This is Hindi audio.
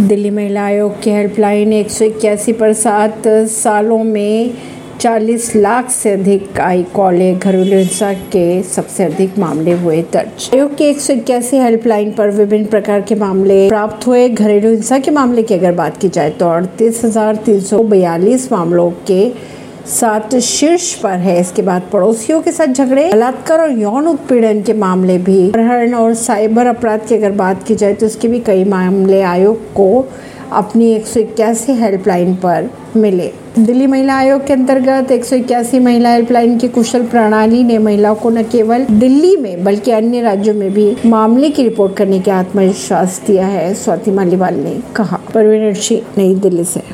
दिल्ली महिला आयोग की हेल्पलाइन एक सौ इक्यासी पर सात सालों में 40 लाख से अधिक आई कॉलें घरेलू हिंसा के सबसे अधिक मामले हुए दर्ज। आयोग के एक सौ इक्यासी हेल्पलाइन पर विभिन्न प्रकार के मामले प्राप्त हुए। घरेलू हिंसा के मामले की अगर बात की जाए तो अड़तीस हज़ार तीन सौ बयालीस मामलों के साथ शीर्ष पर है। इसके बाद पड़ोसियों के साथ झगड़े, बलात्कार और यौन उत्पीड़न के मामले भी। अपहरण और साइबर अपराध की अगर बात की जाए तो उसके भी कई मामले आयोग को अपनी एक सौ इक्यासी हेल्पलाइन पर मिले। दिल्ली महिला आयोग के अंतर्गत एक सौ इक्यासी महिला हेल्पलाइन की कुशल प्रणाली ने महिलाओं को न केवल दिल्ली में, बल्कि अन्य राज्यों में भी मामले की रिपोर्ट करने का आत्मविश्वास दिया है, स्वाति मालीवाल ने कहा। परवीन सिंह नई दिल्ली से।